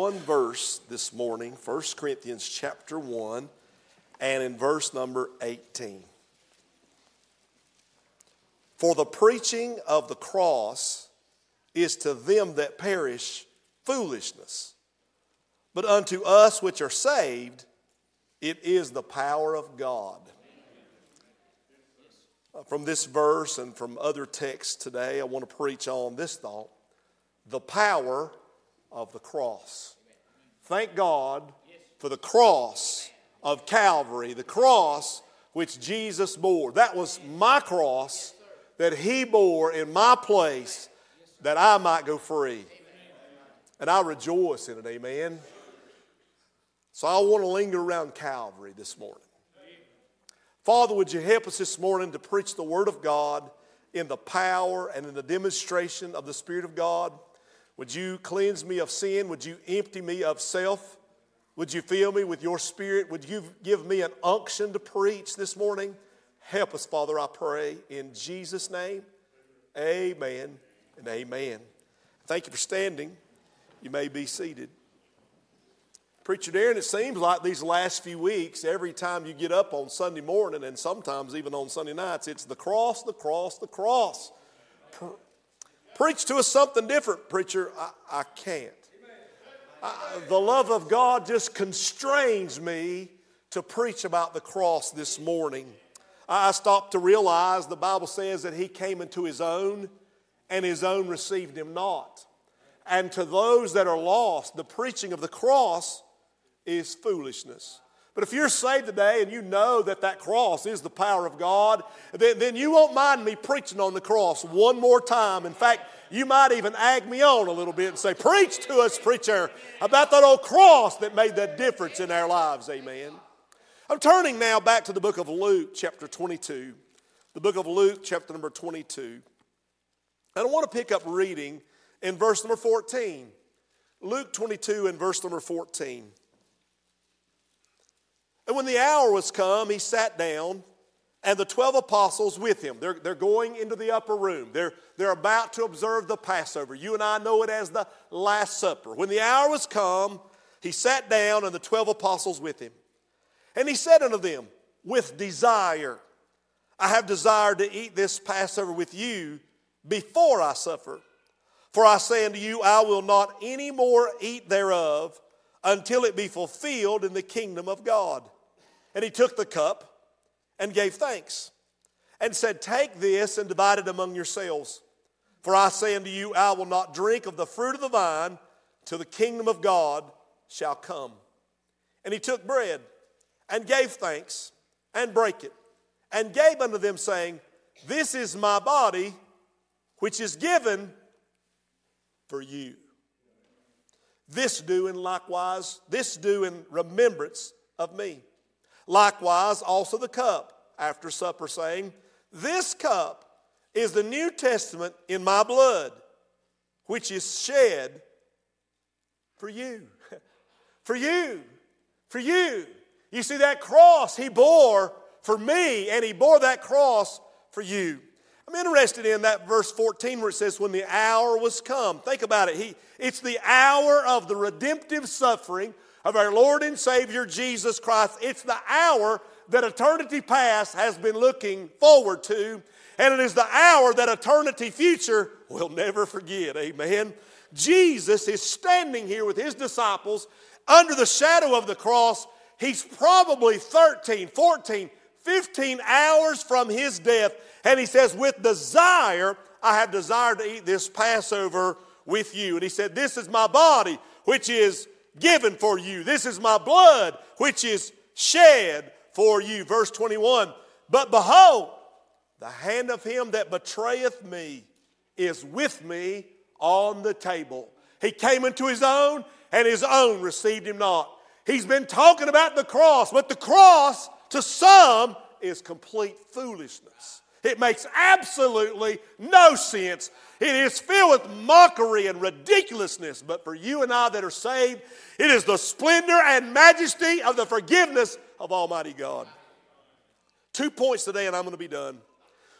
one verse this morning, 1 Corinthians chapter 1, and in verse number 18. For the preaching of the cross is to them that perish foolishness, but unto us which are saved, it is the power of God. Uh, From this verse and from other texts today, I want to preach on this thought the power of the cross. Thank God for the cross of Calvary, the cross which Jesus bore. That was my cross that He bore in my place that I might go free. And I rejoice in it, amen. So I want to linger around Calvary this morning. Father, would you help us this morning to preach the Word of God in the power and in the demonstration of the Spirit of God? Would you cleanse me of sin? Would you empty me of self? Would you fill me with your Spirit? Would you give me an unction to preach this morning? Help us, Father, I pray, in Jesus' name. Amen and amen. Thank you for standing. You may be seated. Preacher Darren, it seems like these last few weeks, every time you get up on Sunday morning and sometimes even on Sunday nights, it's the cross, the cross, the cross. Pre- preach to us something different, preacher. I, I can't. I, the love of God just constrains me to preach about the cross this morning. I stopped to realize the Bible says that He came into His own, and His own received Him not. And to those that are lost, the preaching of the cross is foolishness. But if you're saved today and you know that that cross is the power of God, then, then you won't mind me preaching on the cross one more time. In fact, you might even ag me on a little bit and say, Preach to us, preacher, about that old cross that made the difference in our lives. Amen. I'm turning now back to the book of Luke, chapter 22. The book of Luke, chapter number 22. And I want to pick up reading in verse number 14. Luke 22 and verse number 14. And when the hour was come, he sat down, and the 12 apostles with him. They're, they're going into the upper room. They're, they're about to observe the Passover. You and I know it as the Last Supper. When the hour was come, he sat down, and the 12 apostles with him. And he said unto them, With desire, I have desired to eat this Passover with you before I suffer. For I say unto you, I will not any more eat thereof until it be fulfilled in the kingdom of God. And he took the cup and gave thanks and said, Take this and divide it among yourselves. For I say unto you, I will not drink of the fruit of the vine till the kingdom of God shall come. And he took bread and gave thanks and brake it and gave unto them, saying, This is my body, which is given for you. This do in likewise, this do in remembrance of me. Likewise, also the cup after supper, saying, This cup is the New Testament in my blood, which is shed for you. for you. For you. You see, that cross he bore for me, and he bore that cross for you. I'm interested in that verse 14 where it says, When the hour was come. Think about it. He, it's the hour of the redemptive suffering of our Lord and Savior Jesus Christ. It's the hour that eternity past has been looking forward to, and it is the hour that eternity future will never forget. Amen. Jesus is standing here with his disciples under the shadow of the cross. He's probably 13, 14, 15 hours from his death, and he says, With desire, I have desired to eat this Passover with you. And he said, This is my body, which is given for you. This is my blood, which is shed for you. Verse 21 But behold, the hand of him that betrayeth me is with me on the table. He came into his own, and his own received him not. He's been talking about the cross, but the cross to some is complete foolishness. It makes absolutely no sense. It is filled with mockery and ridiculousness. But for you and I that are saved, it is the splendor and majesty of the forgiveness of Almighty God. Two points today, and I'm going to be done.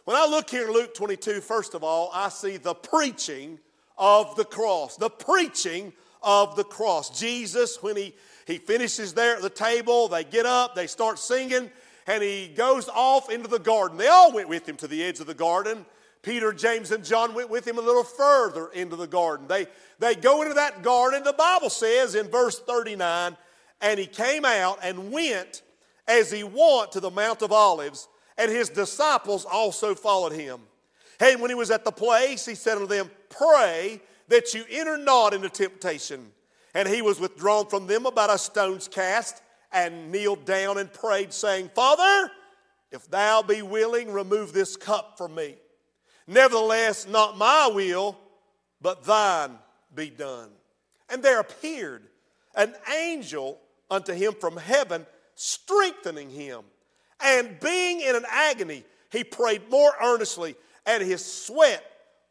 When I look here in Luke 22, first of all, I see the preaching of the cross. The preaching of the cross. Jesus, when he, he finishes there at the table, they get up, they start singing, and he goes off into the garden. They all went with him to the edge of the garden. Peter, James, and John went with him a little further into the garden. They, they go into that garden. The Bible says in verse 39 and he came out and went as he went to the Mount of Olives, and his disciples also followed him. And when he was at the place, he said unto them, Pray that you enter not into temptation. And he was withdrawn from them about a stone's cast and kneeled down and prayed, saying, Father, if thou be willing, remove this cup from me. Nevertheless, not my will, but thine be done. And there appeared an angel unto him from heaven, strengthening him. And being in an agony, he prayed more earnestly, and his sweat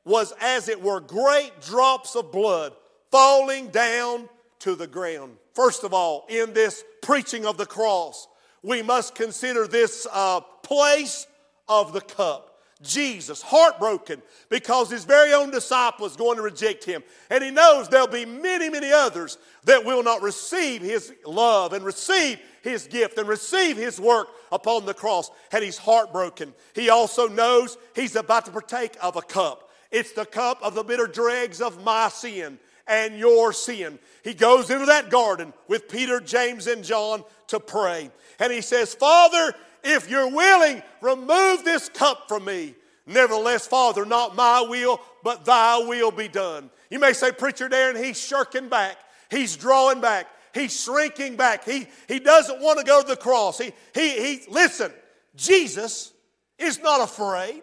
was as it were great drops of blood falling down to the ground. First of all, in this preaching of the cross, we must consider this uh, place of the cup. Jesus, heartbroken because his very own disciple is going to reject him. And he knows there'll be many, many others that will not receive his love and receive his gift and receive his work upon the cross. And he's heartbroken. He also knows he's about to partake of a cup. It's the cup of the bitter dregs of my sin and your sin. He goes into that garden with Peter, James, and John to pray. And he says, Father, if you're willing, remove this cup from me. Nevertheless, Father, not my will, but thy will be done. You may say, Preacher Darren, he's shirking back. He's drawing back. He's shrinking back. He, he doesn't want to go to the cross. He, he, he, listen, Jesus is not afraid.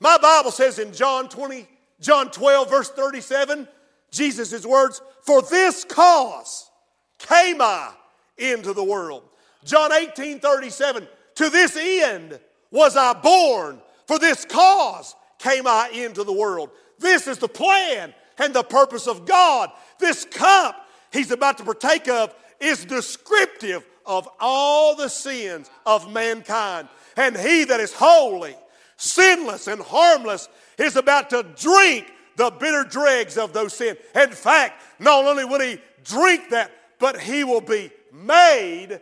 My Bible says in John 20, John 12, verse 37, Jesus' words, For this cause came I into the world. John 18, 37, to this end was I born, for this cause came I into the world. This is the plan and the purpose of God. This cup he's about to partake of is descriptive of all the sins of mankind. And he that is holy, sinless, and harmless is about to drink the bitter dregs of those sins. In fact, not only will he drink that, but he will be made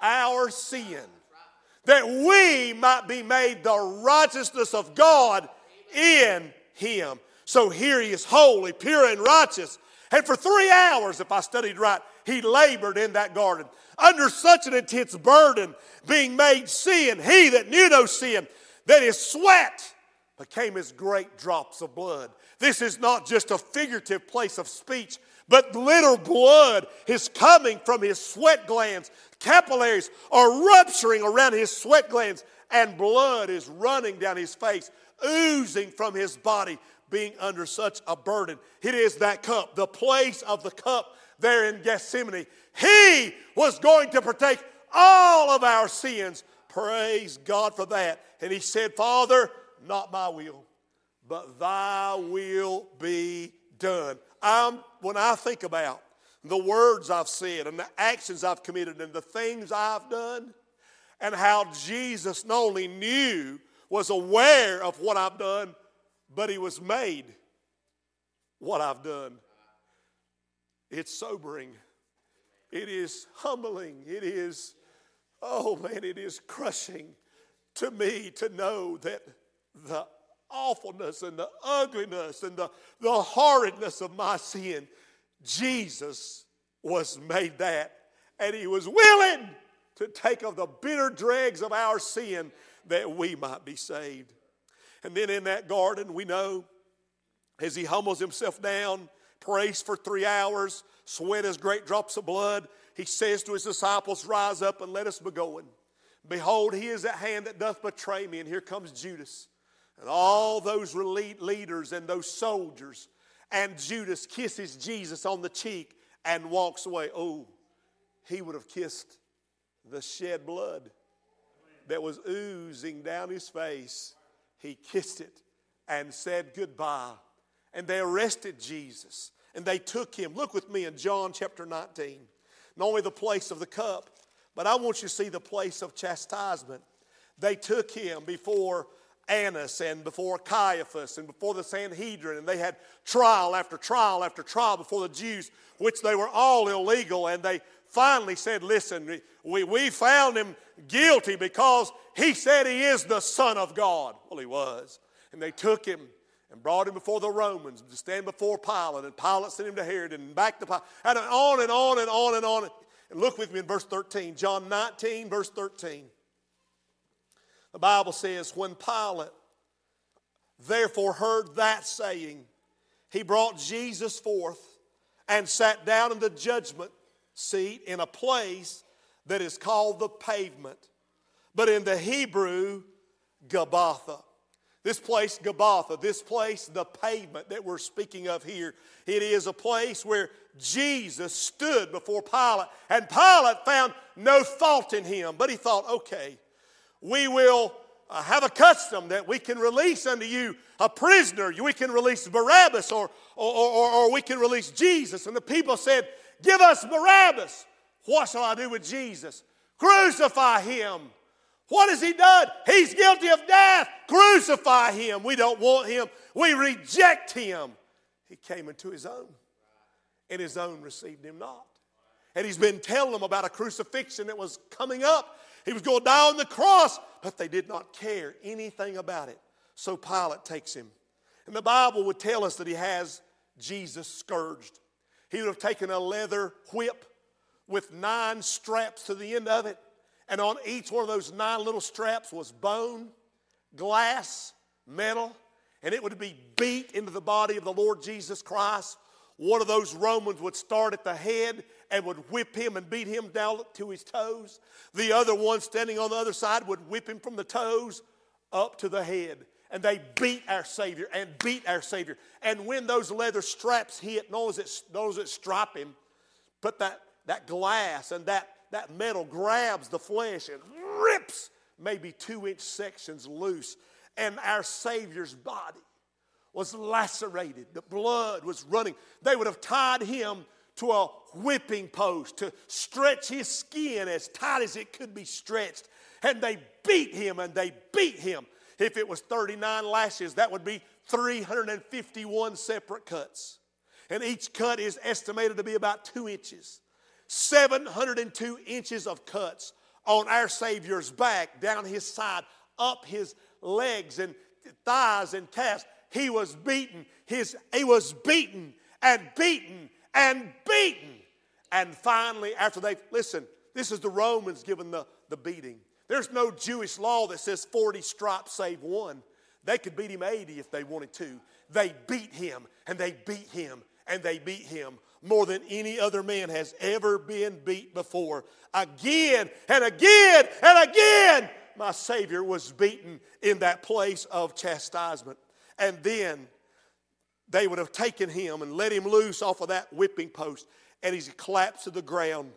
our sin that we might be made the righteousness of God in him. So here he is holy, pure, and righteous. And for three hours, if I studied right, he labored in that garden under such an intense burden, being made sin, he that knew no sin, that his sweat became as great drops of blood. This is not just a figurative place of speech, but literal blood is coming from his sweat glands. Capillaries are rupturing around his sweat glands, and blood is running down his face, oozing from his body, being under such a burden. It is that cup, the place of the cup there in Gethsemane. He was going to partake all of our sins. Praise God for that. And he said, Father, not my will, but thy will be done. I'm, when I think about the words I've said and the actions I've committed and the things I've done, and how Jesus not only knew, was aware of what I've done, but he was made what I've done. It's sobering. It is humbling. It is, oh man, it is crushing to me to know that the awfulness and the ugliness and the, the horridness of my sin, Jesus was made that. And he was willing to take of the bitter dregs of our sin that we might be saved. And then in that garden, we know as he humbles himself down, prays for three hours, sweat as great drops of blood, he says to his disciples, Rise up and let us be going. Behold, he is at hand that doth betray me. And here comes Judas. And all those leaders and those soldiers, and Judas kisses Jesus on the cheek and walks away. Oh, he would have kissed the shed blood that was oozing down his face. He kissed it and said goodbye. And they arrested Jesus and they took him. Look with me in John chapter 19. Not only the place of the cup, but I want you to see the place of chastisement. They took him before Annas and before Caiaphas and before the Sanhedrin, and they had trial after trial after trial before the Jews, which they were all illegal, and they finally said, Listen, we, we found him guilty because he said he is the Son of God. Well, he was. And they took him and brought him before the Romans to stand before Pilate, and Pilate sent him to Herod and back to Pilate, and on and on and on and on. And look with me in verse 13, John 19, verse 13. The Bible says, When Pilate therefore heard that saying, he brought Jesus forth and sat down in the judgment seat in a place that is called the pavement, but in the Hebrew, Gabbatha. This place, Gabbatha, this place, the pavement that we're speaking of here, it is a place where Jesus stood before Pilate, and Pilate found no fault in him, but he thought, okay, we will uh, have a custom that we can release unto you a prisoner. We can release Barabbas or, or, or, or we can release Jesus. And the people said, Give us Barabbas. What shall I do with Jesus? Crucify him. What has he done? He's guilty of death. Crucify him. We don't want him. We reject him. He came into his own, and his own received him not. And he's been telling them about a crucifixion that was coming up. He was going down the cross, but they did not care anything about it. So Pilate takes him. And the Bible would tell us that he has Jesus scourged. He would have taken a leather whip with nine straps to the end of it, and on each one of those nine little straps was bone, glass, metal, and it would be beat into the body of the Lord Jesus Christ. One of those Romans would start at the head and would whip him and beat him down to his toes. The other one standing on the other side would whip him from the toes up to the head and they beat our Savior and beat our Savior. And when those leather straps hit, knows it, knows it strap him, but that, that glass and that, that metal grabs the flesh and rips maybe two inch sections loose. And our Savior's body was lacerated. The blood was running. They would have tied him to a whipping post to stretch his skin as tight as it could be stretched. And they beat him and they beat him if it was 39 lashes, that would be 351 separate cuts. And each cut is estimated to be about two inches. 702 inches of cuts on our Savior's back, down his side, up his legs and thighs and calves. He was beaten. His, he was beaten and beaten and beaten. And finally, after they've, listen, this is the Romans giving the, the beating. There's no Jewish law that says 40 stripes save one. They could beat him 80 if they wanted to. They beat him and they beat him and they beat him more than any other man has ever been beat before. Again and again and again, my Savior was beaten in that place of chastisement. And then they would have taken him and let him loose off of that whipping post, and he's collapsed to the ground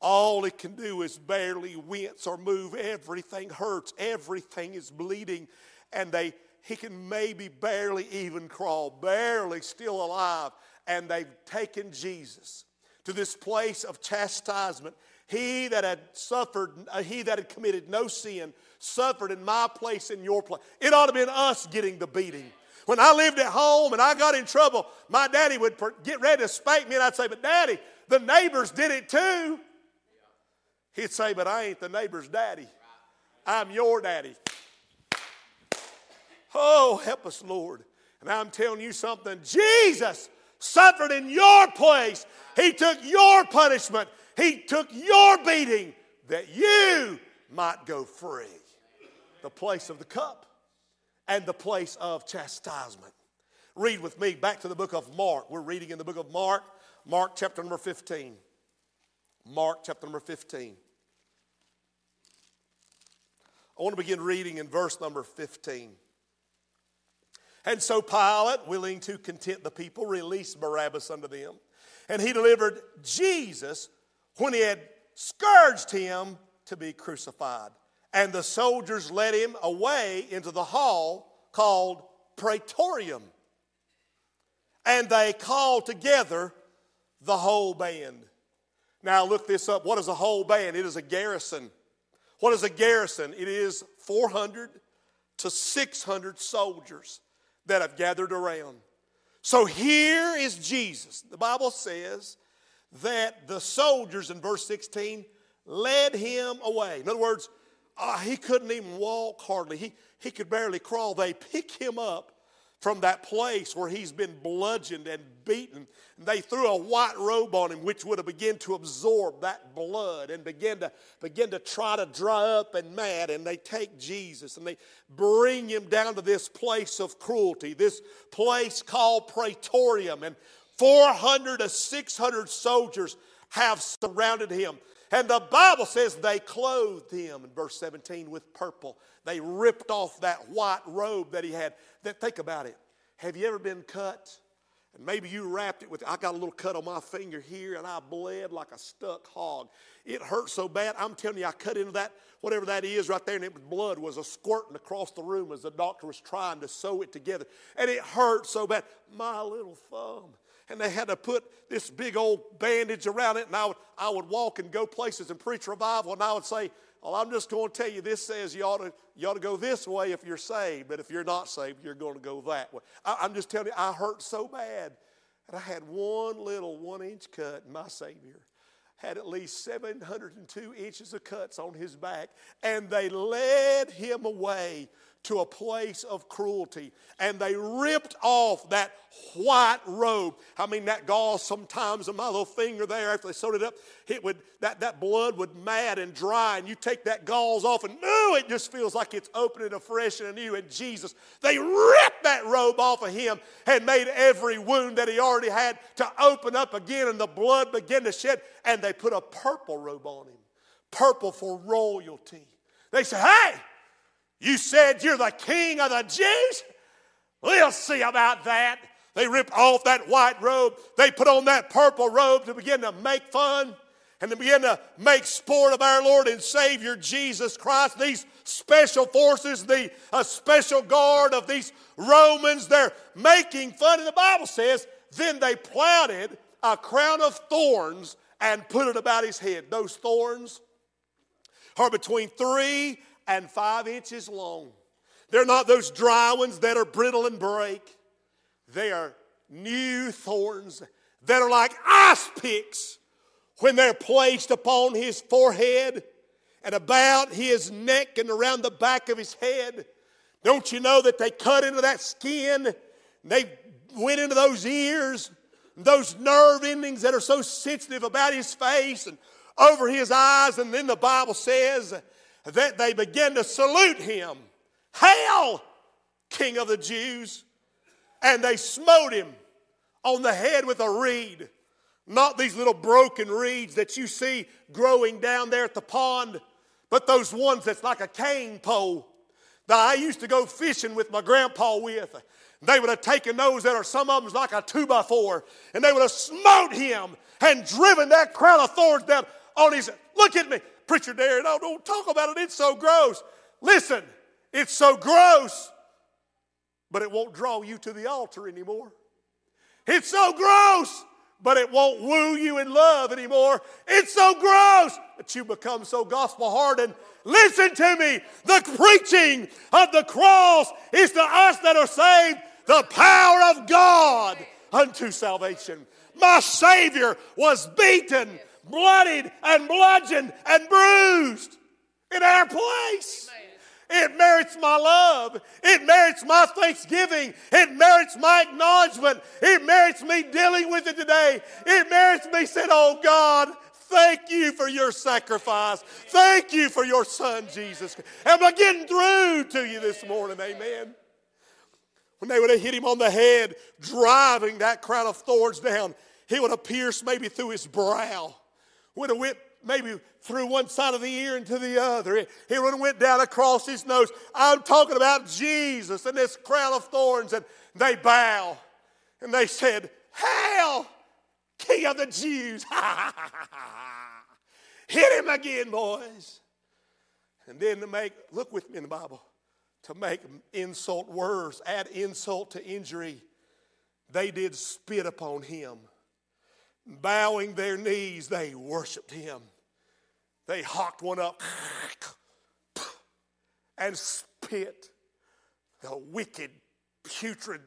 all he can do is barely wince or move. Everything hurts. Everything is bleeding. And they, he can maybe barely even crawl, barely still alive. And they've taken Jesus to this place of chastisement. He that had suffered, uh, he that had committed no sin, suffered in my place, in your place. It ought to have been us getting the beating. When I lived at home and I got in trouble, my daddy would get ready to spank me, and I'd say, But daddy, the neighbors did it too. He'd say, But I ain't the neighbor's daddy. I'm your daddy. Oh, help us, Lord. And I'm telling you something Jesus suffered in your place. He took your punishment, He took your beating that you might go free. The place of the cup and the place of chastisement. Read with me back to the book of Mark. We're reading in the book of Mark, Mark chapter number 15. Mark chapter number 15. I want to begin reading in verse number 15. And so Pilate, willing to content the people, released Barabbas unto them. And he delivered Jesus when he had scourged him to be crucified. And the soldiers led him away into the hall called Praetorium. And they called together the whole band. Now, look this up. What is a whole band? It is a garrison. What is a garrison? It is 400 to 600 soldiers that have gathered around. So here is Jesus. The Bible says that the soldiers in verse 16 led him away. In other words, uh, he couldn't even walk hardly, he, he could barely crawl. They pick him up from that place where he's been bludgeoned and beaten. And they threw a white robe on him, which would have begun to absorb that blood and begin to begin to try to dry up and mad. And they take Jesus and they bring him down to this place of cruelty, this place called Praetorium. And 400 to 600 soldiers have surrounded him. And the Bible says they clothed him in verse 17 with purple. They ripped off that white robe that he had. Think about it. Have you ever been cut? And maybe you wrapped it with, I got a little cut on my finger here and I bled like a stuck hog. It hurt so bad. I'm telling you, I cut into that, whatever that is right there, and it blood was a squirting across the room as the doctor was trying to sew it together. And it hurt so bad. My little thumb and they had to put this big old bandage around it. And I would, I would walk and go places and preach revival, and I would say, Well, I'm just going to tell you, this says you ought, to, you ought to go this way if you're saved, but if you're not saved, you're going to go that way. I, I'm just telling you, I hurt so bad. And I had one little one inch cut, my Savior had at least 702 inches of cuts on his back, and they led him away to a place of cruelty. And they ripped off that white robe. I mean, that gauze sometimes on my little finger there, after they sewed it up, it would, that, that blood would mad and dry. And you take that gauze off, and no, it just feels like it's opening afresh and anew. And Jesus, they ripped that robe off of him and made every wound that he already had to open up again, and the blood began to shed. And they put a purple robe on him purple for royalty. They said, hey, you said you're the king of the Jews? We'll see about that. They rip off that white robe. They put on that purple robe to begin to make fun and to begin to make sport of our Lord and Savior Jesus Christ. These special forces, the special guard of these Romans, they're making fun. And the Bible says, then they planted a crown of thorns and put it about his head. Those thorns are between three and five inches long. They're not those dry ones that are brittle and break. They are new thorns that are like ice picks when they're placed upon his forehead and about his neck and around the back of his head. Don't you know that they cut into that skin? They went into those ears, those nerve endings that are so sensitive about his face and over his eyes. And then the Bible says that they began to salute him. Hail, King of the Jews! And they smote him on the head with a reed. Not these little broken reeds that you see growing down there at the pond, but those ones that's like a cane pole that I used to go fishing with my grandpa with. They would have taken those that are some of them like a two by four, and they would have smote him and driven that crown of thorns down on his. Look at me. Preacher Darren, oh, don't talk about it. It's so gross. Listen, it's so gross, but it won't draw you to the altar anymore. It's so gross, but it won't woo you in love anymore. It's so gross that you become so gospel hardened. Listen to me. The preaching of the cross is to us that are saved the power of God unto salvation. My Savior was beaten bloodied and bludgeoned and bruised in our place. It merits my love. It merits my thanksgiving. It merits my acknowledgement. It merits me dealing with it today. It merits me saying, Oh God, thank you for your sacrifice. Thank you for your son, Jesus. And we're getting through to you this morning. Amen. When they would have hit him on the head, driving that crown of thorns down, he would have pierced maybe through his brow would have went maybe through one side of the ear into the other. He would have went down across his nose. I'm talking about Jesus and this crown of thorns, and they bow and they said, Hail, King of the Jews! Hit him again, boys. And then to make, look with me in the Bible, to make insult worse, add insult to injury, they did spit upon him bowing their knees, they worshiped him. They hawked one up and spit the wicked, putrid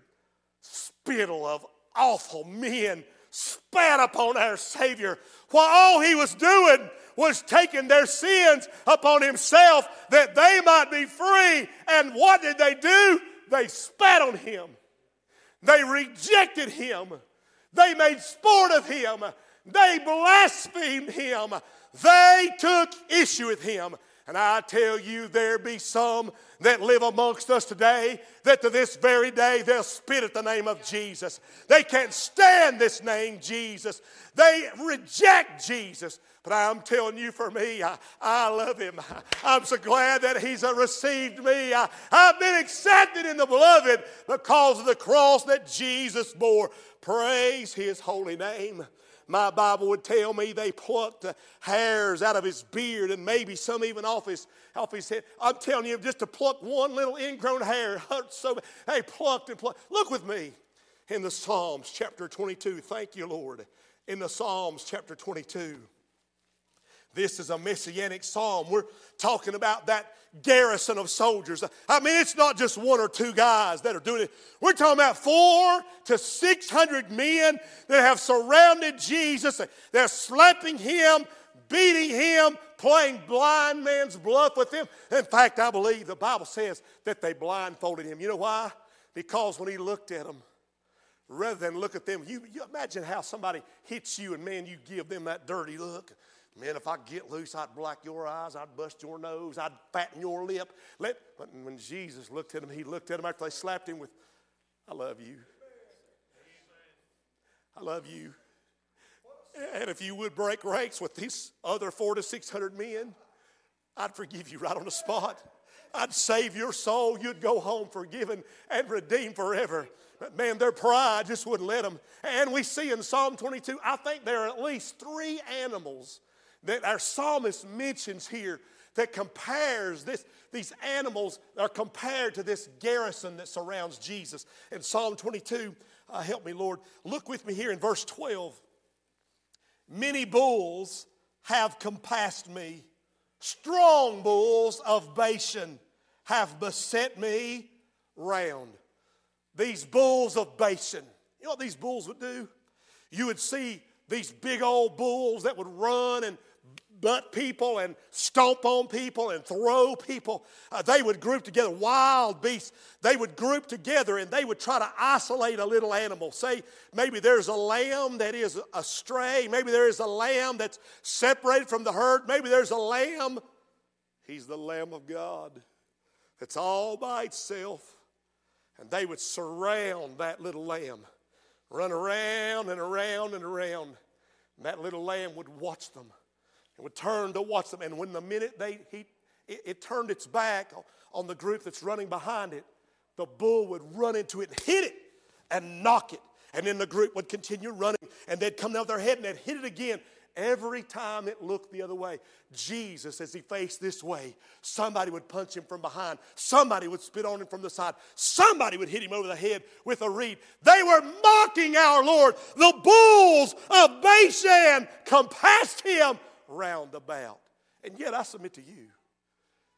spittle of awful men spat upon our Savior while all he was doing was taking their sins upon himself that they might be free. And what did they do? They spat on him. They rejected him. They made sport of him. They blasphemed him. They took issue with him. And I tell you, there be some that live amongst us today that to this very day they'll spit at the name of Jesus. They can't stand this name, Jesus. They reject Jesus. But I'm telling you, for me, I, I love him. I'm so glad that he's uh, received me. I, I've been accepted in the beloved because of the cross that Jesus bore. Praise his holy name. My Bible would tell me they plucked hairs out of his beard and maybe some even off his, off his head. I'm telling you, just to pluck one little ingrown hair hurts so bad. They plucked and plucked. Look with me in the Psalms chapter 22. Thank you, Lord. In the Psalms chapter 22. This is a messianic psalm. We're talking about that garrison of soldiers. I mean, it's not just one or two guys that are doing it. We're talking about four to 600 men that have surrounded Jesus. They're slapping him, beating him, playing blind man's bluff with him. In fact, I believe the Bible says that they blindfolded him. You know why? Because when he looked at them, rather than look at them, you, you imagine how somebody hits you and man, you give them that dirty look. Man, if I get loose, I'd black your eyes, I'd bust your nose, I'd fatten your lip. Let, but when Jesus looked at him, he looked at him after they slapped him with, I love you. I love you. And if you would break ranks with these other four to six hundred men, I'd forgive you right on the spot. I'd save your soul. You'd go home forgiven and redeemed forever. But man, their pride just wouldn't let them. And we see in Psalm 22, I think there are at least three animals that our psalmist mentions here that compares this, these animals are compared to this garrison that surrounds Jesus. In Psalm 22, uh, help me, Lord. Look with me here in verse 12. Many bulls have compassed me, strong bulls of Bashan have beset me round. These bulls of Bashan, you know what these bulls would do? You would see these big old bulls that would run and butt people and stomp on people and throw people. Uh, they would group together, wild beasts. They would group together and they would try to isolate a little animal. Say, maybe there's a lamb that is astray. Maybe there is a lamb that's separated from the herd. Maybe there's a lamb. He's the Lamb of God that's all by itself. And they would surround that little lamb, run around and around and around. And that little lamb would watch them and would turn to watch them. And when the minute they, he, it, it turned its back on the group that's running behind it, the bull would run into it and hit it and knock it. And then the group would continue running and they'd come down their head and they'd hit it again. Every time it looked the other way, Jesus, as he faced this way, somebody would punch him from behind. Somebody would spit on him from the side. Somebody would hit him over the head with a reed. They were mocking our Lord. The bulls of Bashan compassed him round about. And yet, I submit to you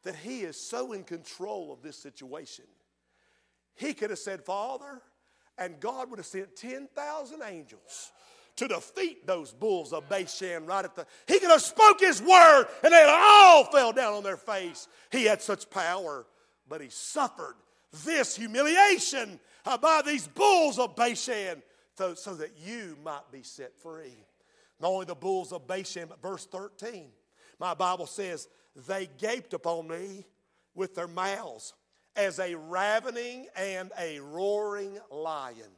that He is so in control of this situation. He could have said, Father, and God would have sent 10,000 angels to defeat those bulls of Bashan right at the. He could have spoke His word and they all fell down on their face. He had such power, but He suffered this humiliation uh, by these bulls of Bashan so, so that you might be set free. Not only the bulls of Bashan, but verse 13. My Bible says, They gaped upon me with their mouths as a ravening and a roaring lion.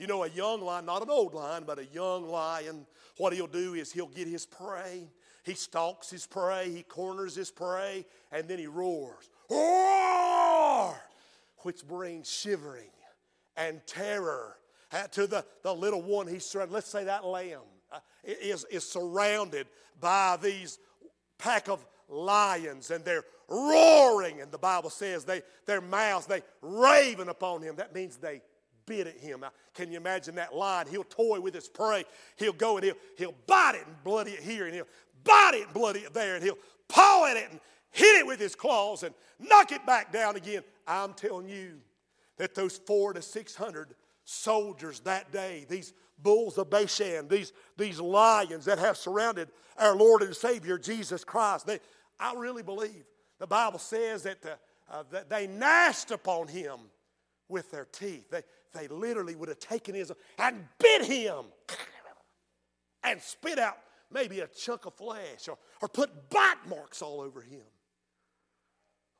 You know, a young lion, not an old lion, but a young lion, what he'll do is he'll get his prey. He stalks his prey, he corners his prey, and then he roars. Roar! Which brings shivering and terror to the, the little one he's surrounded. Let's say that lamb Uh, is, is surrounded by these pack of lions and they're roaring and the bible says they their mouths they raven upon him. That means they bit at him. Now, can you imagine that lion? He'll toy with his prey. He'll go and he'll he'll bite it and bloody it here and he'll bite it and bloody it there and he'll paw at it and hit it with his claws and knock it back down again. I'm telling you that those four to six hundred soldiers that day, these bulls of Bashan, these, these lions that have surrounded our Lord and Savior Jesus Christ, they, I really believe the Bible says that, uh, uh, that they gnashed upon him with their teeth. They, they literally would have taken his and bit him and spit out maybe a chunk of flesh or, or put bite marks all over him.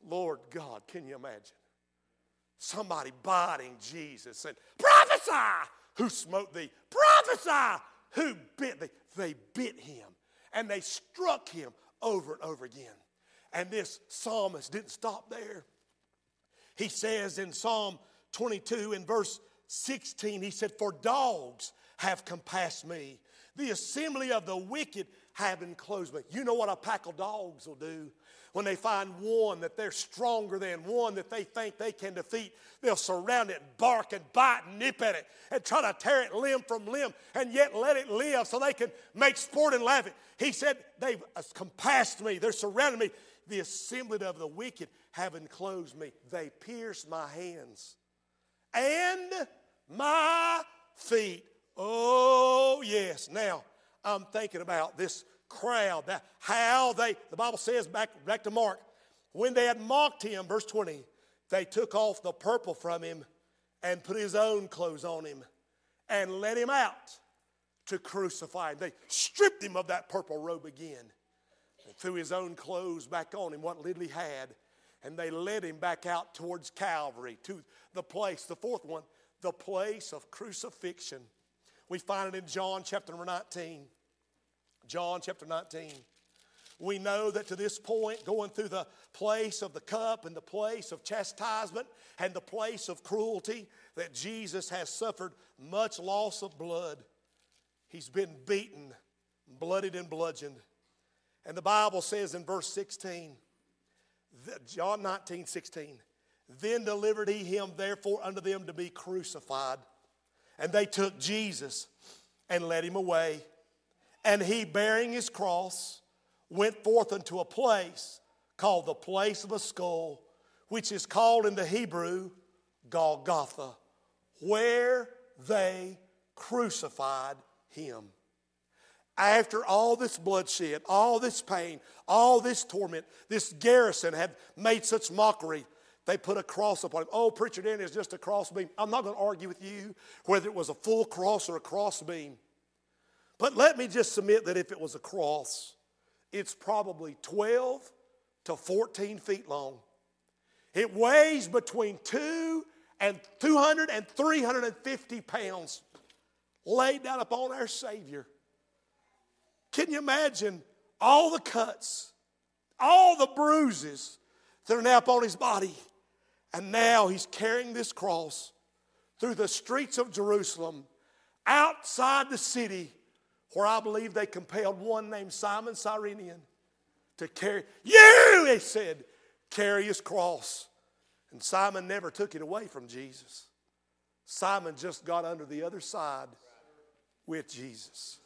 Lord God, can you imagine? Somebody biting Jesus and prophesy who smote thee, prophesy who bit thee. They bit him and they struck him over and over again. And this psalmist didn't stop there. He says in Psalm 22 in verse 16, he said, For dogs have compassed me, the assembly of the wicked have enclosed me. You know what a pack of dogs will do? When they find one that they're stronger than, one that they think they can defeat, they'll surround it, bark and bite and nip at it, and try to tear it limb from limb, and yet let it live so they can make sport and laugh at it. He said, They've uh, compassed me, they're surrounding me. The assembly of the wicked have enclosed me. They pierce my hands and my feet. Oh, yes. Now, I'm thinking about this crowd, that how they, the Bible says back, back to Mark, when they had mocked him, verse 20, they took off the purple from him and put his own clothes on him and let him out to crucify him. They stripped him of that purple robe again and threw his own clothes back on him, what little he had, and they led him back out towards Calvary, to the place, the fourth one, the place of crucifixion. We find it in John chapter number 19. John chapter 19. We know that to this point, going through the place of the cup and the place of chastisement and the place of cruelty, that Jesus has suffered much loss of blood. He's been beaten, bloodied, and bludgeoned. And the Bible says in verse 16, John 19, 16, then delivered he him therefore unto them to be crucified. And they took Jesus and led him away. And he, bearing his cross, went forth unto a place called the place of a skull, which is called in the Hebrew Golgotha, where they crucified him. After all this bloodshed, all this pain, all this torment, this garrison had made such mockery they put a cross upon him. Oh, preacher Danny is just a cross beam. I'm not going to argue with you whether it was a full cross or a cross beam. But let me just submit that if it was a cross, it's probably 12 to 14 feet long. It weighs between two and 200 and 350 pounds laid down upon our Savior. Can you imagine all the cuts, all the bruises that are now upon his body? And now he's carrying this cross through the streets of Jerusalem, outside the city, where I believe they compelled one named Simon Cyrenian to carry, you, he said, carry his cross. And Simon never took it away from Jesus. Simon just got under the other side with Jesus.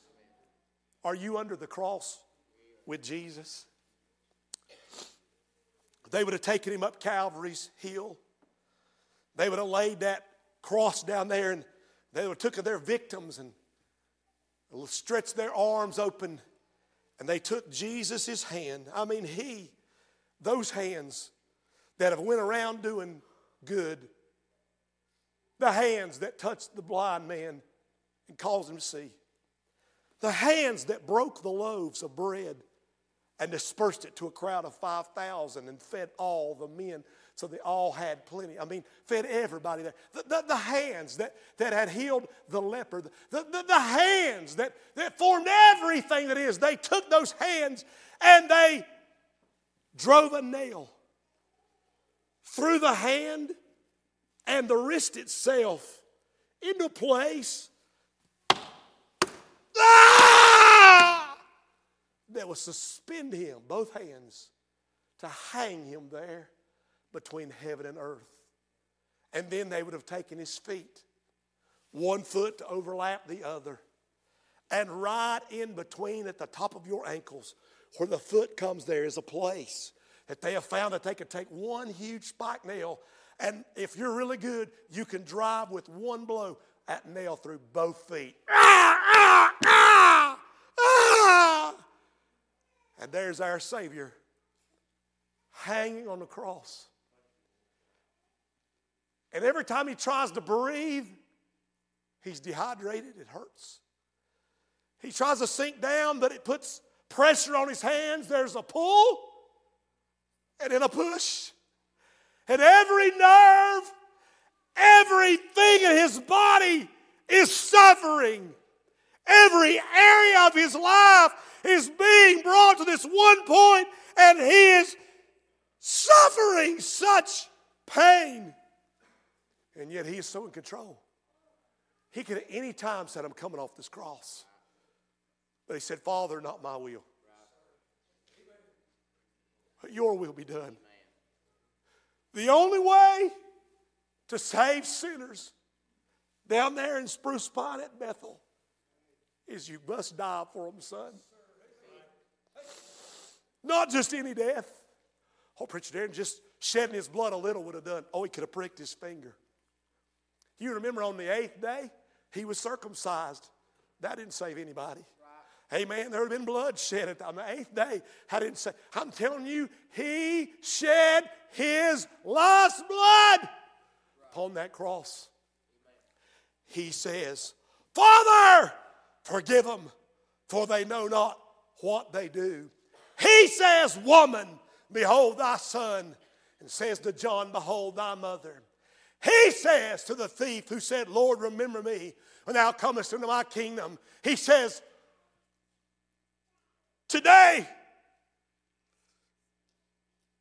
Are you under the cross with Jesus? They would have taken him up Calvary's hill. They would have laid that cross down there and they would have taken their victims and stretched their arms open and they took Jesus' hand. I mean, he, those hands that have went around doing good, the hands that touched the blind man and caused him to see, the hands that broke the loaves of bread and dispersed it to a crowd of 5,000 and fed all the men so they all had plenty. I mean, fed everybody there. The, the, the hands that, that had healed the leper, the, the, the hands that, that formed everything that is, they took those hands and they drove a nail through the hand and the wrist itself into place. That would suspend him, both hands, to hang him there between heaven and earth. And then they would have taken his feet, one foot to overlap the other. And right in between, at the top of your ankles, where the foot comes, there is a place that they have found that they could take one huge spike nail And if you're really good, you can drive with one blow that nail through both feet. And there's our Savior hanging on the cross. And every time he tries to breathe, he's dehydrated, it hurts. He tries to sink down, but it puts pressure on his hands. There's a pull and then a push. And every nerve, everything in his body is suffering. Every area of his life is being brought to this one point, and he is suffering such pain. And yet he is so in control. He could at any time said, I'm coming off this cross. But he said, Father, not my will. But your will be done. The only way to save sinners down there in Spruce Pine at Bethel is you must die for them, son. Not just any death. Oh, Preacher Darren, just shedding his blood a little would have done. Oh, he could have pricked his finger. You remember on the eighth day, he was circumcised. That didn't save anybody. Amen. There had been blood shed on the eighth day. I didn't say, I'm telling you, he shed his last blood upon that cross. He says, Father, forgive them, for they know not what they do. He says, Woman, behold thy son, and says to John, Behold thy mother. He says to the thief who said, Lord, remember me when thou comest into my kingdom. He says, Today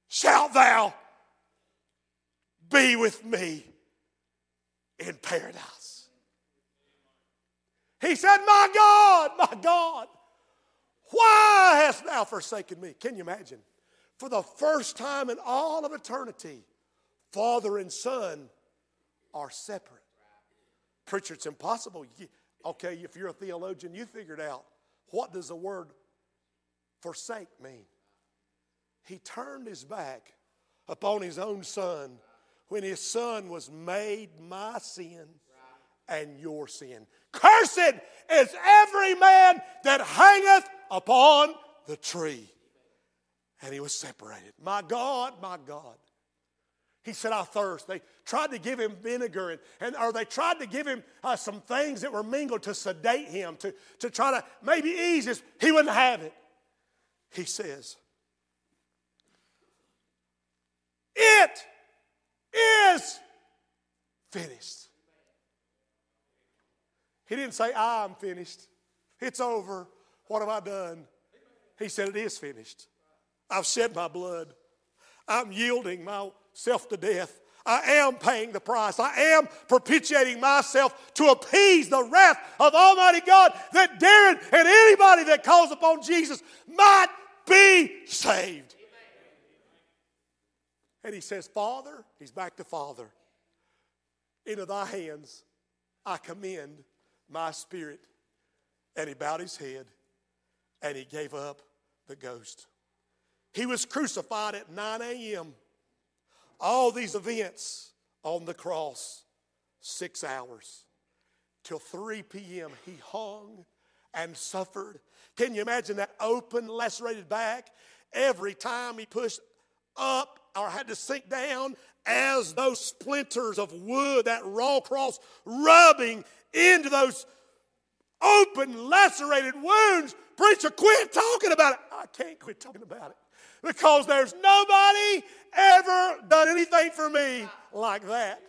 shalt thou be with me in paradise. He said, My God, my God, why hast thou forsaken me? Can you imagine? For the first time in all of eternity, father and son are separate. Preacher, it's impossible. Okay, if you're a theologian, you figured out what does the word forsake mean? He turned his back upon his own son when his son was made my sin and your sin. Cursed is every man that hangeth upon the tree. And he was separated. My God, my God. He said, I thirst. They tried to give him vinegar, and, and or they tried to give him uh, some things that were mingled to sedate him, to, to try to maybe ease his. He wouldn't have it. He says, It is finished. He didn't say, I'm finished. It's over. What have I done? He said, It is finished. I've shed my blood. I'm yielding myself to death. I am paying the price. I am propitiating myself to appease the wrath of Almighty God that Darren and anybody that calls upon Jesus might be saved. And he says, Father, he's back to Father, into thy hands I commend my spirit. And he bowed his head and he gave up the ghost. He was crucified at 9 a.m. All these events on the cross, six hours. Till 3 p.m., he hung and suffered. Can you imagine that open, lacerated back? Every time he pushed up or had to sink down, as those splinters of wood, that raw cross, rubbing into those open, lacerated wounds. Preacher, quit talking about it. I can't quit talking about it because there's nobody ever done anything for me like that.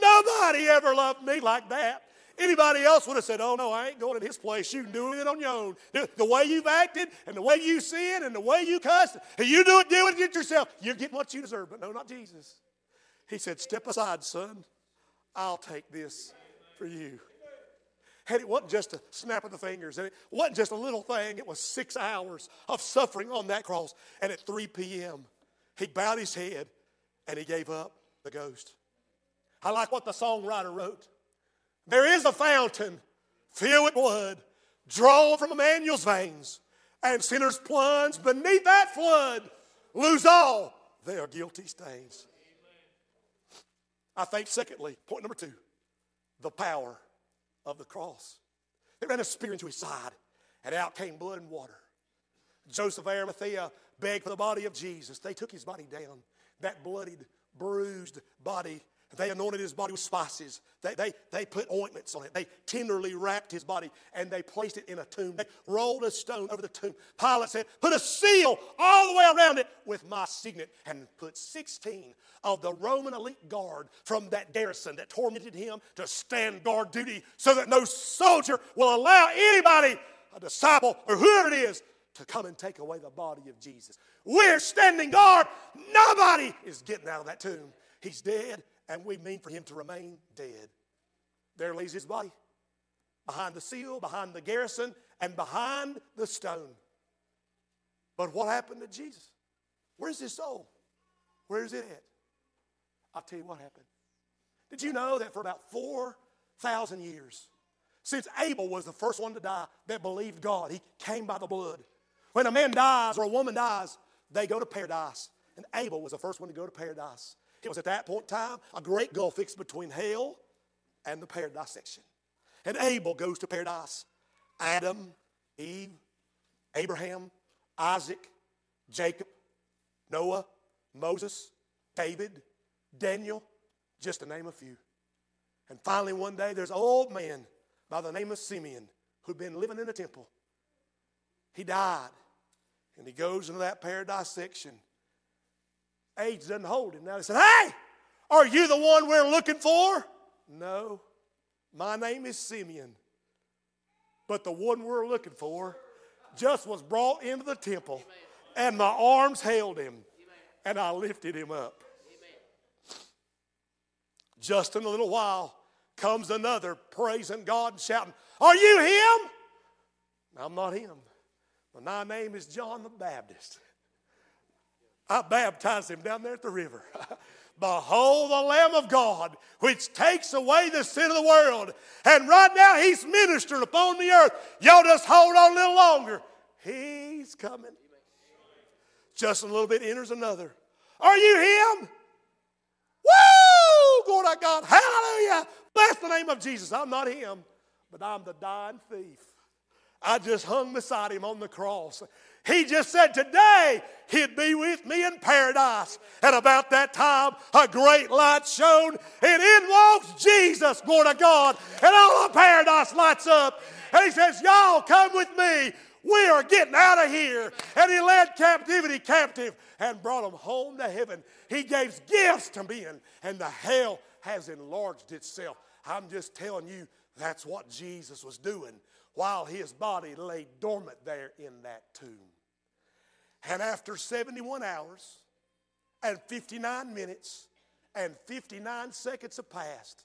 Nobody ever loved me like that. Anybody else would have said, Oh, no, I ain't going to this place. You can do it on your own. The way you've acted and the way you sin and the way you cussed, and you do it, do it yourself. You're getting what you deserve, but no, not Jesus. He said, Step aside, son. I'll take this for you. And it wasn't just a snap of the fingers, and it wasn't just a little thing. It was six hours of suffering on that cross. And at 3 p.m., he bowed his head and he gave up the ghost. I like what the songwriter wrote. There is a fountain filled with blood, drawn from Emmanuel's veins, and sinners plunge beneath that flood, lose all their guilty stains. I think, secondly, point number two, the power of the cross. They ran a spear into his side, and out came blood and water. Joseph of Arimathea begged for the body of Jesus. They took his body down, that bloodied, bruised body they anointed his body with spices. They, they, they put ointments on it. They tenderly wrapped his body and they placed it in a tomb. They rolled a stone over the tomb. Pilate said, Put a seal all the way around it with my signet and put 16 of the Roman elite guard from that garrison that tormented him to stand guard duty so that no soldier will allow anybody, a disciple or whoever it is, to come and take away the body of Jesus. We're standing guard. Nobody is getting out of that tomb. He's dead and we mean for him to remain dead. There lays his body, behind the seal, behind the garrison, and behind the stone. But what happened to Jesus? Where's his soul? Where's it at? I'll tell you what happened. Did you know that for about 4,000 years, since Abel was the first one to die that believed God, he came by the blood. When a man dies or a woman dies, they go to paradise. And Abel was the first one to go to paradise. It was at that point in time a great gulf fixed between hell and the paradise section. And Abel goes to paradise. Adam, Eve, Abraham, Isaac, Jacob, Noah, Moses, David, Daniel, just to name a few. And finally, one day, there's an old man by the name of Simeon who'd been living in the temple. He died, and he goes into that paradise section Age doesn't hold him. Now they said, Hey, are you the one we're looking for? No, my name is Simeon. But the one we're looking for just was brought into the temple, and my arms held him, and I lifted him up. Just in a little while comes another praising God and shouting, Are you him? I'm not him. My name is John the Baptist. I baptized him down there at the river. Behold the Lamb of God, which takes away the sin of the world. And right now, he's ministering upon the earth. Y'all just hold on a little longer. He's coming. Just a little bit enters another. Are you him? Woo! Glory to God. Hallelujah. Bless the name of Jesus. I'm not him, but I'm the dying thief. I just hung beside him on the cross. He just said today he'd be with me in paradise. And about that time, a great light shone, and in walks Jesus, glory to God, and all of paradise lights up. And he says, Y'all come with me. We are getting out of here. And he led captivity captive and brought them home to heaven. He gave gifts to men, and the hell has enlarged itself. I'm just telling you, that's what Jesus was doing while his body lay dormant there in that tomb. And after 71 hours and 59 minutes and 59 seconds have passed,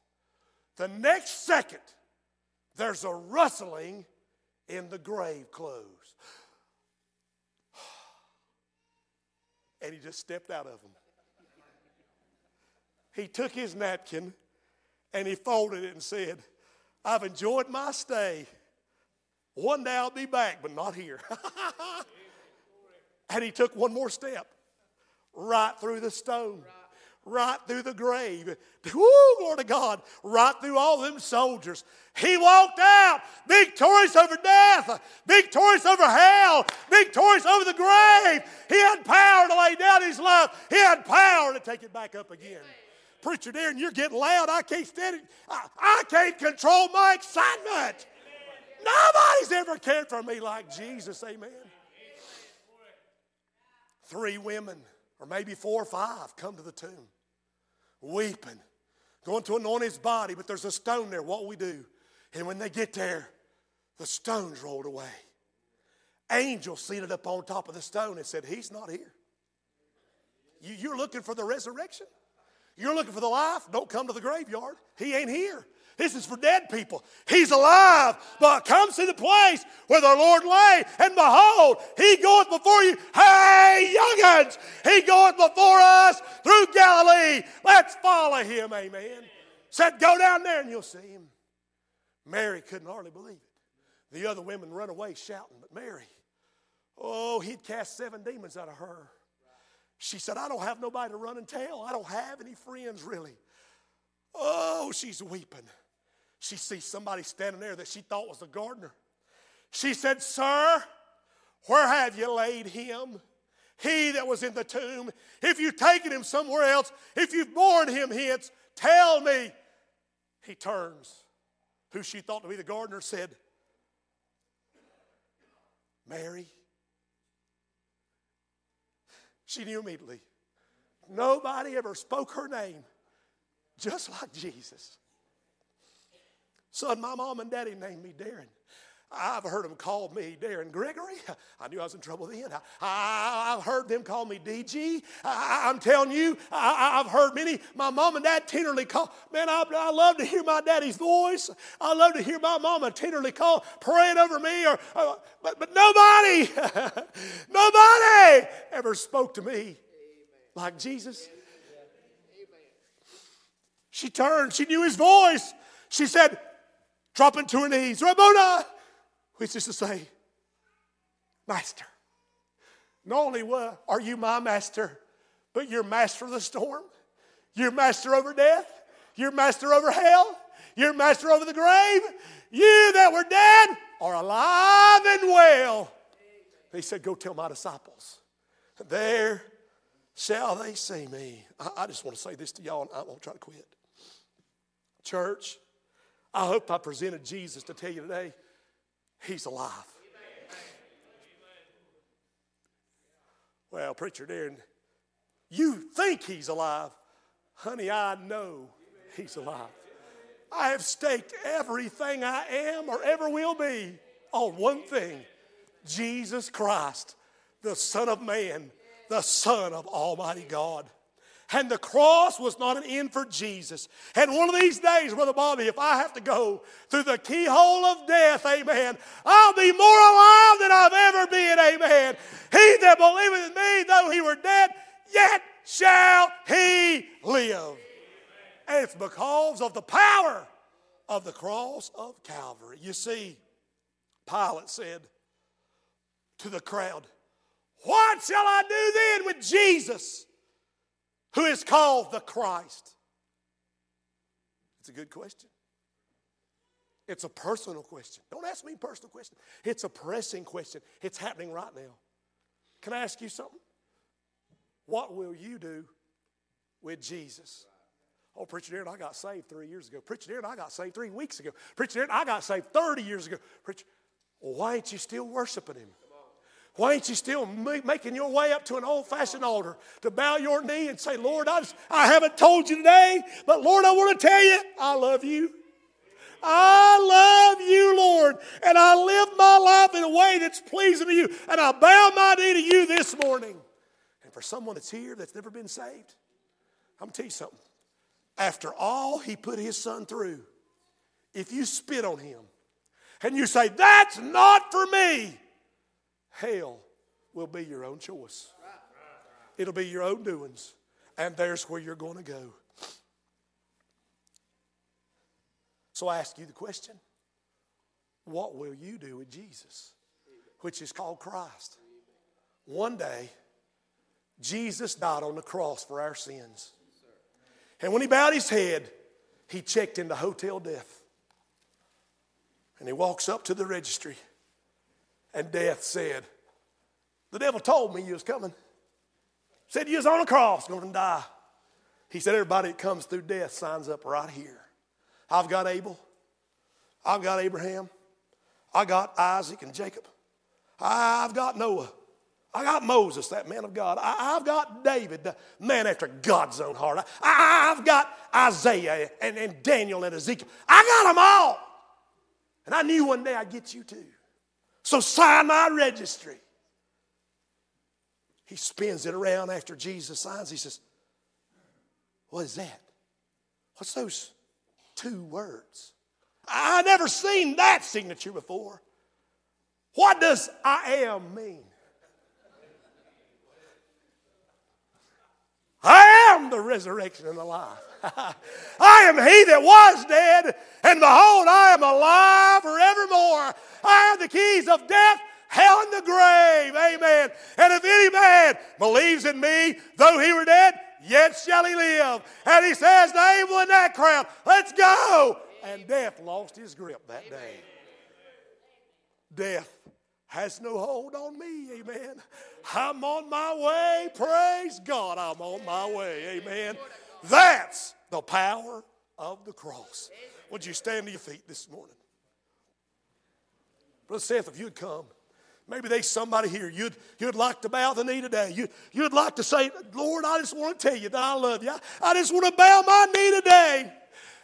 the next second, there's a rustling in the grave clothes. And he just stepped out of them. He took his napkin and he folded it and said, I've enjoyed my stay. One day I'll be back, but not here. And he took one more step right through the stone, right through the grave. Woo, glory to God, right through all them soldiers. He walked out victorious over death, victorious over hell, victorious over the grave. He had power to lay down his life, he had power to take it back up again. Preacher Darren, you're getting loud. I can't stand it. I, I can't control my excitement. Nobody's ever cared for me like Jesus. Amen three women, or maybe four or five, come to the tomb, weeping, going to anoint his body, but there's a stone there. What we do? And when they get there, the stone's rolled away. Angel seated up on top of the stone and said, He's not here. You, you're looking for the resurrection? You're looking for the life? Don't come to the graveyard. He ain't here. This is for dead people. He's alive, but come see the place where the Lord lay, and behold, He goeth before you. Hey, young'uns, He goeth before us through Galilee. Let's follow Him, amen. Said, go down there and you'll see Him. Mary couldn't hardly believe it. The other women run away shouting, but Mary, oh, He'd cast seven demons out of her. She said, I don't have nobody to run and tell. I don't have any friends really. Oh, she's weeping. She sees somebody standing there that she thought was the gardener. She said, Sir, where have you laid him? He that was in the tomb. If you've taken him somewhere else, if you've borne him hence, tell me. He turns. Who she thought to be the gardener said, Mary. She knew immediately. Nobody ever spoke her name just like Jesus. Son, my mom and daddy named me Darren. I've heard them call me Darren Gregory. I knew I was in trouble then. I, have heard them call me DG. I, am telling you, I, have heard many. My mom and dad tenderly call. Man, I, I, love to hear my daddy's voice. I love to hear my mama tenderly call, praying over me. Or, or but, but nobody, nobody ever spoke to me like Jesus. She turned. She knew his voice. She said, dropping to her knees, Rabboni which is to say, Master. Not only are you my master, but you're master of the storm, you're master over death, you're master over hell, you're master over the grave. You that were dead are alive and well. He said, Go tell my disciples, there shall they see me. I, I just want to say this to y'all, and I won't try to quit. Church, I hope I presented Jesus to tell you today He's alive. Well, Preacher Darren, you think he's alive. Honey, I know he's alive. I have staked everything I am or ever will be on one thing Jesus Christ, the Son of Man, the Son of Almighty God. And the cross was not an end for Jesus. And one of these days, Brother Bobby, if I have to go through the keyhole of death, amen, I'll be more alive than I've ever been, amen. He that believeth in me, though he were dead, yet shall he live. And it's because of the power of the cross of Calvary. You see, Pilate said to the crowd, What shall I do then with Jesus? Who is called the Christ? It's a good question. It's a personal question. Don't ask me personal question. It's a pressing question. It's happening right now. Can I ask you something? What will you do with Jesus? Oh, Preacher Darren, I got saved three years ago. Preacher Darren, I got saved three weeks ago. Preacher Darren, I got saved 30 years ago. Preacher, why ain't you still worshiping Him? Why ain't you still making your way up to an old fashioned altar to bow your knee and say, Lord, I, just, I haven't told you today, but Lord, I want to tell you, I love you. I love you, Lord, and I live my life in a way that's pleasing to you, and I bow my knee to you this morning. And for someone that's here that's never been saved, I'm going to tell you something. After all he put his son through, if you spit on him and you say, That's not for me, hell will be your own choice. It'll be your own doings, and there's where you're going to go. So I ask you the question what will you do with Jesus, which is called Christ? One day, Jesus died on the cross for our sins. And when he bowed his head, he checked into hotel death. And he walks up to the registry and death said, The devil told me you was coming. Said you was on a cross, going to die. He said, Everybody that comes through death signs up right here. I've got Abel. I've got Abraham. I got Isaac and Jacob. I've got Noah. I got Moses, that man of God. I, have got David, the man after God's own heart. I, have got Isaiah and, and Daniel and Ezekiel. I got them all. And I knew one day I'd get you too. So sign my registry. He spins it around after Jesus signs. He says, What is that? What's those two words? I never seen that signature before. What does I am mean? I am the resurrection and the life. I am he that was dead, and behold, I am alive forevermore. I have the keys of death, hell, and the grave. Amen. And if any man believes in me, though he were dead, yet shall he live. And he says to Abel in that crowd, Let's go. And death lost his grip that day. Death has no hold on me. Amen. I'm on my way. Praise God. I'm on my way. Amen. That's the power of the cross. Would you stand to your feet this morning? Brother Seth, if you'd come. Maybe there's somebody here. You'd, you'd like to bow the knee today. You, you'd like to say, Lord, I just want to tell you that I love you. I, I just want to bow my knee today.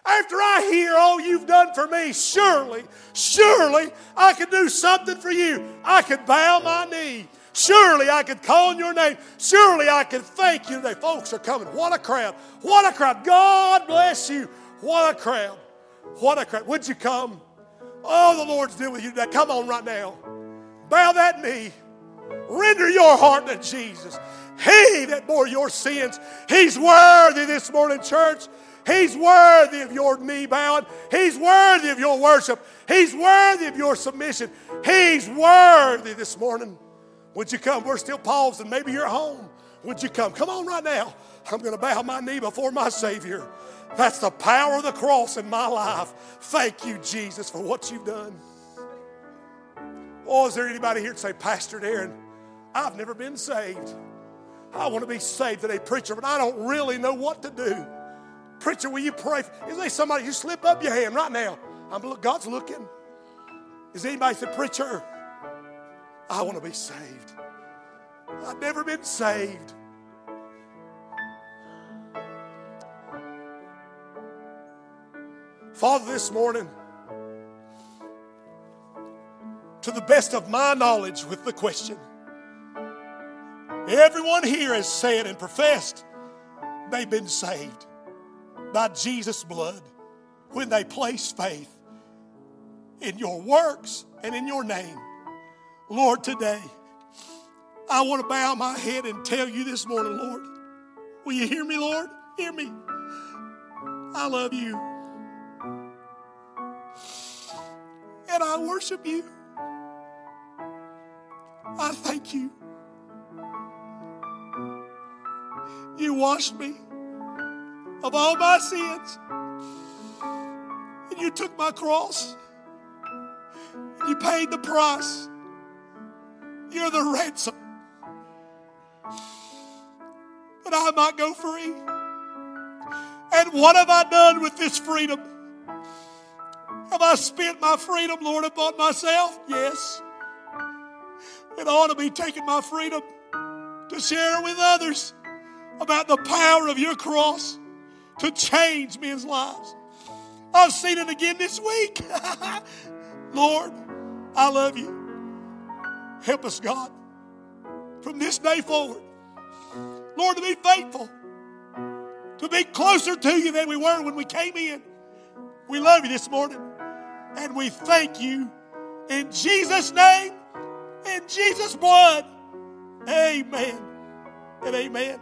After I hear all you've done for me, surely, surely I could do something for you. I could bow my knee. Surely I could call on your name. Surely I could thank you today. Folks are coming. What a crowd. What a crowd. God bless you. What a crowd. What a crowd. Would you come? Oh, the Lord's dealing with you today. Come on right now. Bow that knee. Render your heart to Jesus. He that bore your sins, He's worthy this morning, church. He's worthy of your knee bowing. He's worthy of your worship. He's worthy of your submission. He's worthy this morning. Would you come? We're still pausing. Maybe you're home. Would you come? Come on right now. I'm going to bow my knee before my Savior. That's the power of the cross in my life. Thank you, Jesus, for what you've done. Oh, is there anybody here to say, Pastor Darren, I've never been saved. I want to be saved today, preacher, but I don't really know what to do. Preacher, will you pray? Is there somebody, you slip up your hand right now. I'm, God's looking. Is anybody said, Preacher, I want to be saved. I've never been saved. Father, this morning, to the best of my knowledge, with the question, everyone here has said and professed they've been saved by Jesus' blood when they place faith in your works and in your name. Lord, today, I want to bow my head and tell you this morning, Lord, will you hear me, Lord? Hear me. I love you. And I worship you. I thank you. You washed me of all my sins. And you took my cross. And you paid the price. You're the ransom. That I might go free. And what have I done with this freedom? Have I spent my freedom, Lord, upon myself? Yes. It ought to be taking my freedom to share with others about the power of your cross to change men's lives. I've seen it again this week. Lord, I love you. Help us, God, from this day forward. Lord, to be faithful, to be closer to you than we were when we came in. We love you this morning, and we thank you in Jesus' name, in Jesus' blood. Amen and amen.